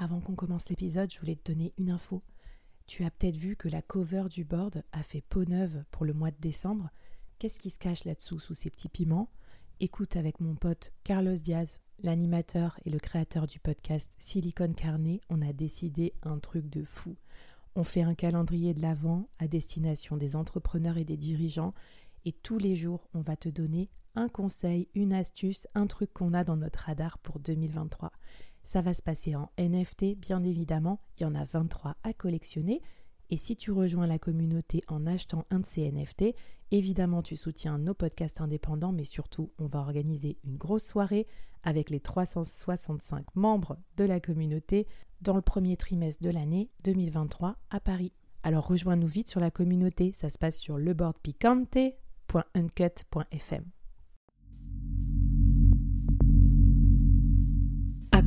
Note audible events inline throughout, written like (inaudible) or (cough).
avant qu'on commence l'épisode, je voulais te donner une info. Tu as peut-être vu que la cover du board a fait peau neuve pour le mois de décembre. Qu'est-ce qui se cache là-dessous sous ces petits piments? Écoute avec mon pote Carlos Diaz, l'animateur et le créateur du podcast Silicon Carnet, on a décidé un truc de fou. On fait un calendrier de l'Avent à destination des entrepreneurs et des dirigeants et tous les jours, on va te donner un conseil, une astuce, un truc qu'on a dans notre radar pour 2023. Ça va se passer en NFT, bien évidemment. Il y en a 23 à collectionner. Et si tu rejoins la communauté en achetant un de ces NFT, évidemment tu soutiens nos podcasts indépendants, mais surtout on va organiser une grosse soirée avec les 365 membres de la communauté dans le premier trimestre de l'année 2023 à Paris. Alors rejoins-nous vite sur la communauté, ça se passe sur leboardpicante.uncut.fm.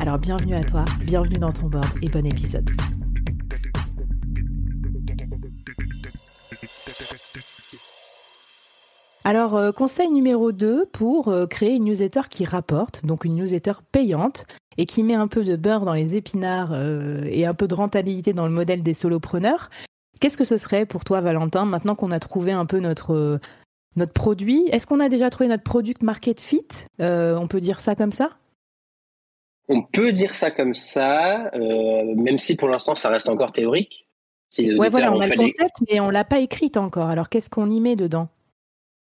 Alors bienvenue à toi, bienvenue dans ton board et bon épisode. Alors, euh, conseil numéro 2 pour euh, créer une newsletter qui rapporte, donc une newsletter payante et qui met un peu de beurre dans les épinards euh, et un peu de rentabilité dans le modèle des solopreneurs. Qu'est-ce que ce serait pour toi, Valentin, maintenant qu'on a trouvé un peu notre, notre produit? Est-ce qu'on a déjà trouvé notre product market fit? On peut dire ça comme ça? On peut dire ça comme ça, même si pour l'instant ça reste encore théorique. Oui, voilà, on a le concept, mais on l'a pas écrite encore. Alors qu'est-ce qu'on y met dedans?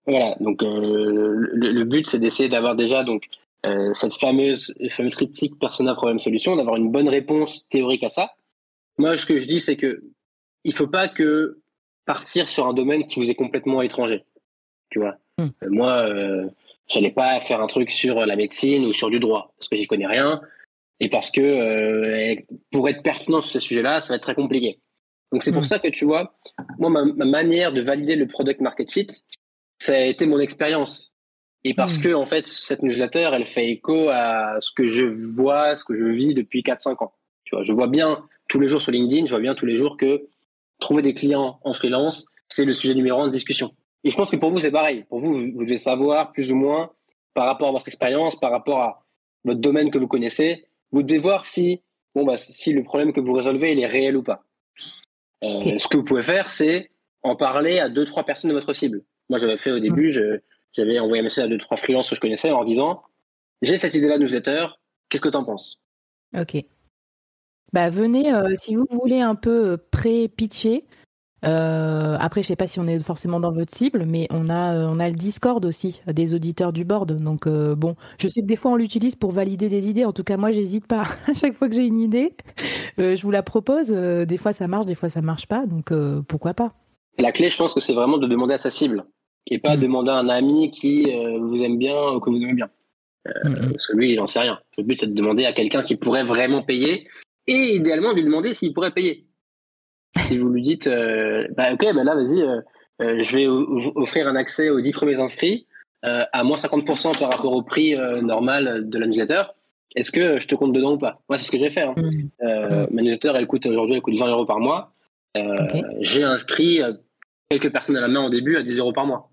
Voilà, donc euh, le, but c'est d'essayer d'avoir déjà donc euh, cette fameuse fameux triptyque persona problème solution, d'avoir une bonne réponse théorique à ça. Moi, ce que je dis, c'est que il faut pas que partir sur un domaine qui vous est complètement étranger. Tu vois, hmm. euh, moi, euh, j'allais pas faire un truc sur la médecine ou sur du droit parce que j'y connais rien et parce que euh, pour être pertinent sur ces sujets-là, ça va être très compliqué. Donc c'est pour hmm. ça que tu vois, moi ma, ma, manière de valider le product market fit, ça a été mon expérience. Et parce hmm. que, en fait, cette newsletter, elle fait écho à ce que je vois, ce que je vis depuis 4-5 ans. Tu vois, je vois bien tous les jours sur LinkedIn, je vois bien tous les jours que trouver des clients en freelance, c'est le sujet numéro un de discussion. Et je pense que pour vous, c'est pareil. Pour vous, vous devez savoir plus ou moins par rapport à votre expérience, par rapport à votre domaine que vous connaissez, vous devez voir si, bon, bah, si le problème que vous résolvez, il est réel ou pas. Euh, Ce que vous pouvez faire, c'est en parler à deux, trois personnes de votre cible. Moi, j'avais fait au début, mm. j'avais envoyé un message à deux, trois freelances que je connaissais en disant J'ai cette idée-là de newsletter, qu'est-ce que tu en penses? Ok. Bah, venez, euh, si vous voulez un peu euh, pré-pitcher. Euh, après, je sais pas si on est forcément dans votre cible, mais on a, on a le Discord aussi des auditeurs du board. Donc bon, je sais que des fois on l'utilise pour valider des idées. En tout cas, moi, j'hésite pas. (laughs) à chaque fois que j'ai une idée, je vous la propose. des fois, ça marche, des fois, ça marche pas. Donc pourquoi pas? La clé, je pense que c'est vraiment de demander à sa cible et pas mm. demander à un ami qui euh, vous aime bien ou que vous aimez bien. Euh, mm, mm. Parce que lui, il n'en sait rien. Le but, c'est de demander à quelqu'un qui pourrait vraiment payer et idéalement lui demander s'il pourrait payer. Si vous lui dites, euh, bah, ok, bah là, vas-y, je vais offrir un accès aux 10 premiers inscrits à moins 50% par rapport au prix normal de la newsletter. Est-ce que je te compte dedans ou pas? Moi, c'est ce que j'ai fait. Hein. Ma newsletter, elle coûte aujourd'hui, elle coûte 20 euros par mois. J'ai inscrit quelques personnes à la main au début à 10 euros par mois.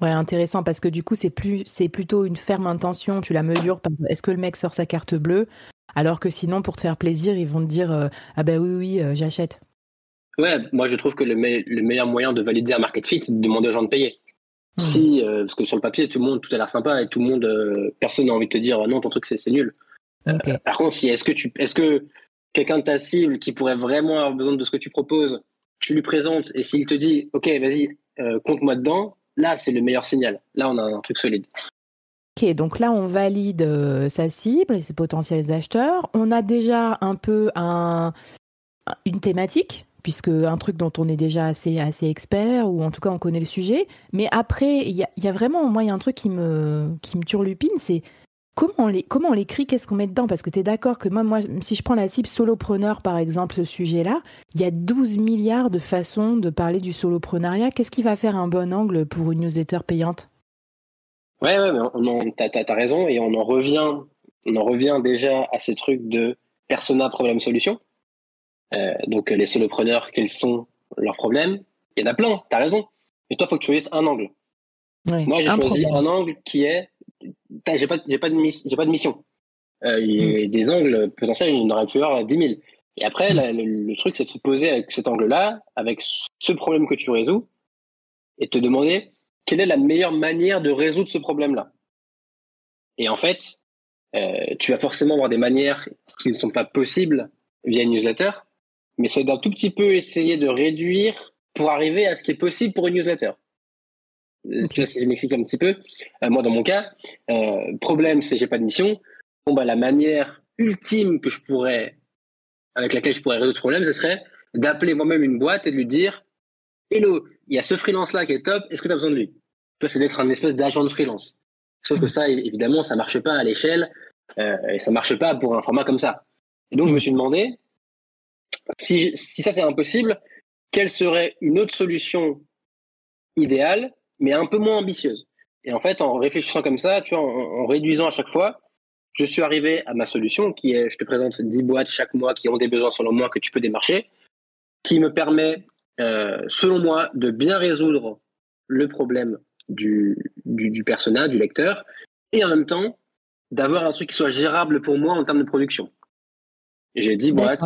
Ouais, intéressant parce que du coup, c'est plus, c'est plutôt une ferme intention. Tu la mesures. Est-ce que le mec sort sa carte bleue? Alors que sinon, pour te faire plaisir, ils vont te dire euh, ah ben oui oui, euh, j'achète. Ouais, moi je trouve que le, meilleur moyen de valider un market fit, c'est de demander aux gens de payer. Hmm. Si, euh, parce que sur le papier, tout le monde, tout a l'air sympa et tout le monde, personne n'a envie de te dire non, ton truc c'est nul. par contre, si est-ce que tu, est-ce que quelqu'un de ta cible qui pourrait vraiment avoir besoin de ce que tu proposes, tu lui présentes et s'il te dit OK, vas-y, compte-moi dedans, là c'est le meilleur signal. Là on a un truc solide. Ok, donc là on valide euh, sa cible et ses potentiels acheteurs. On a déjà un peu un, une thématique puisque un truc dont on est déjà assez, assez expert, ou en tout cas on connaît le sujet. Mais après, il y a, vraiment, moi, il y a un truc qui me, qui me turlupine, c'est comment on, comment on l'écrit, qu'est-ce qu'on met dedans? Parce que tu es d'accord que moi, moi, si je prends la cible solopreneur, par exemple, ce sujet-là, il y a 12 milliards de façons de parler du soloprenariat. Qu'est-ce qui va faire un bon angle pour une newsletter payante? Ouais, ouais, mais tu as, raison, et on en revient, on en revient déjà à ce truc de persona, problème, solution. Euh, donc les solopreneurs, quels sont leurs problèmes? Il y en a plein, tu as raison. Mais toi, il faut que tu choisisses un angle. Moi, j'ai choisi un angle qui est j'ai pas, j'ai pas, de j'ai pas de mission. Euh, il y a mm. des angles potentiels, il y en aurait pu avoir 10 000. Et après, mm. le, truc, c'est de se poser avec cet angle-là, avec ce problème que tu résous, et te demander quelle est la meilleure manière de résoudre ce problème-là? Et en fait, euh, tu vas forcément avoir des manières qui ne sont pas possibles via une newsletter, mais c'est d'un tout petit peu essayer de réduire pour arriver à ce qui est possible pour une newsletter. Euh, tu vois, si je m'explique un petit peu, euh, moi dans mon cas, euh, problème c'est j'ai pas de mission. Bon bah la manière ultime que je pourrais, avec laquelle je pourrais résoudre ce problème, ce serait d'appeler moi-même une boîte et de lui dire, hello, il y a ce freelance là qui est top, est-ce que tu as besoin de lui? Toi c'est d'être un espèce d'agent de freelance. Sauf que ça évidemment ça marche pas à l'échelle euh, et ça marche pas pour un format comme ça. Et donc je me suis demandé si, si ça c'est impossible, quelle serait une autre solution idéale, mais un peu moins ambitieuse? Et en fait, en réfléchissant comme ça, tu vois, en, réduisant à chaque fois, je suis arrivé à ma solution qui est, je te présente 10 boîtes chaque mois qui ont des besoins selon moi que tu peux démarcher, qui me permet, euh, selon moi, de bien résoudre le problème du, du, du persona, du lecteur, et en même temps, d'avoir un truc qui soit gérable pour moi en termes de production. J'ai 10 boîtes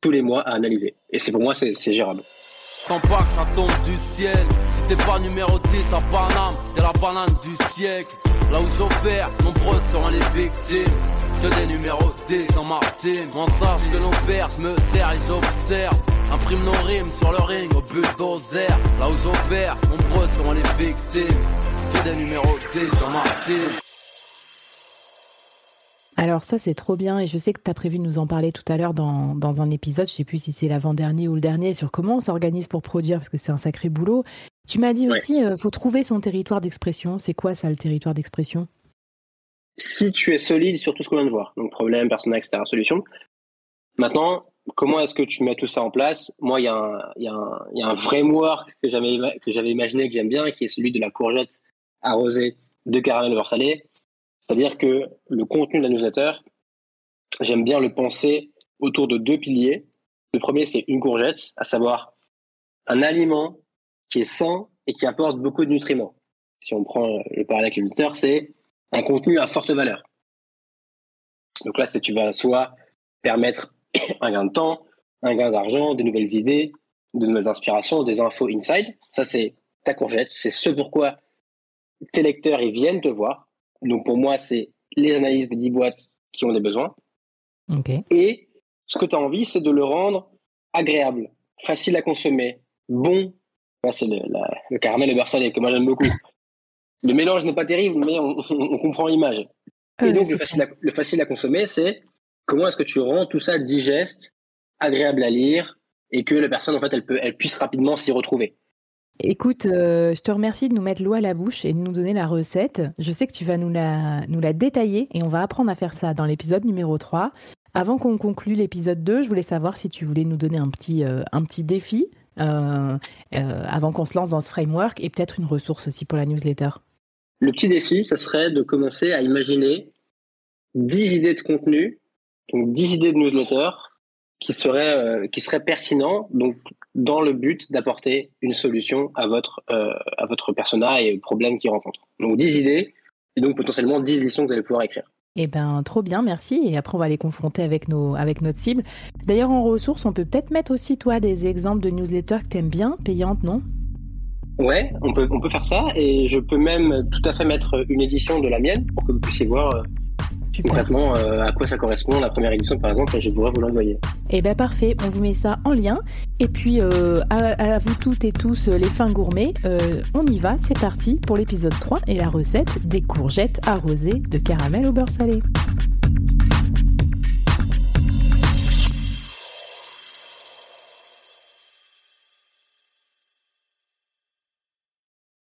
tous les mois à analyser. Et c'est pour moi, c'est gérable. Sans pas que ça tombe du ciel. Si t'es pas numéro 10 à Paname, t'es la banane du siècle. Là où j'opère, nombreux seront les victimes. Que des numéros 10 dans ma team. On sache que nos pères, me sers et j'observe. Imprime nos rimes sur le ring au bulldozer. Là où j'opère, nombreux seront les victimes. Que des numéros 10 dans ma team. Alors ça, c'est trop bien et je sais que tu as prévu de nous en parler tout à l'heure dans, dans, un épisode, je sais plus si c'est l'avant-dernier ou le dernier, sur comment on s'organise pour produire, parce que c'est un sacré boulot. Tu m'as dit aussi, il euh, faut trouver son territoire d'expression. C'est quoi ça, le territoire d'expression? Si tu es solide sur tout ce qu'on vient de voir, donc problème, personnel, etc., solution. Maintenant, comment est-ce que tu mets tout ça en place? Moi, il y, a un, y, a y a un framework que j'avais imaginé, que j'aime bien, qui est celui de la courgette arrosée de caramel beurre salé. C'est-à-dire que le contenu de la newsletter, j'aime bien le penser autour de deux piliers. Le premier, c'est une courgette, à savoir un aliment qui est sain et qui apporte beaucoup de nutriments. Si on prend le parallèle avec newsletter, c'est un contenu à forte valeur. Donc là, c'est tu vas soit permettre (clears throat) un gain de temps, un gain d'argent, de nouvelles idées, de nouvelles inspirations, des infos inside. Ça, c'est ta courgette. C'est ce pourquoi tes lecteurs ils viennent te voir. Donc pour moi, c'est les analyses des 10 boîtes qui ont des besoins. Et ce que tu as envie, c'est de le rendre agréable, facile à consommer, bon. c'est le, caramel et beurre salé que moi j'aime beaucoup. Le mélange n'est pas terrible, mais on, (laughs) comprend l'image. et donc le facile, à, le facile, à, consommer, c'est comment est-ce que tu rends tout ça digeste, agréable à lire, et que la personne, en fait, elle, peut, elle puisse rapidement s'y retrouver. Écoute, euh, je te remercie de nous mettre l'eau à la bouche et de nous donner la recette. Je sais que tu vas nous la, nous la détailler et on va apprendre à faire ça dans l'épisode numéro 3. Avant qu'on conclue l'épisode 2, je voulais savoir si tu voulais nous donner un petit, euh, un petit défi euh, avant qu'on se lance dans ce framework et peut-être une ressource aussi pour la newsletter. Le petit défi, ça serait de commencer à imaginer 10 idées de contenu, donc 10 idées de newsletter qui seraient, qui seraient pertinents. Donc, dans le but d'apporter une solution à votre, euh, à votre persona et aux problèmes qu'il rencontre. Donc 10 idées et donc potentiellement 10 éditions que vous allez pouvoir écrire. Eh bien, trop bien, merci. Et après, on va les confronter avec, nos, avec notre cible. D'ailleurs, en ressources, on peut peut-être mettre aussi, toi, des exemples de newsletters que tu aimes bien, payantes, non? Ouais, on peut, on peut faire ça. Et je peux même tout à fait mettre une édition de la mienne pour que vous puissiez voir euh, concrètement à quoi ça correspond la première édition par exemple, je pourrais vous l'envoyer. Eh bien parfait, on vous met ça en lien. Et puis à, vous toutes et tous les fins gourmets, on y va, c'est parti pour l'épisode 3 et la recette des courgettes arrosées de caramel au beurre salé.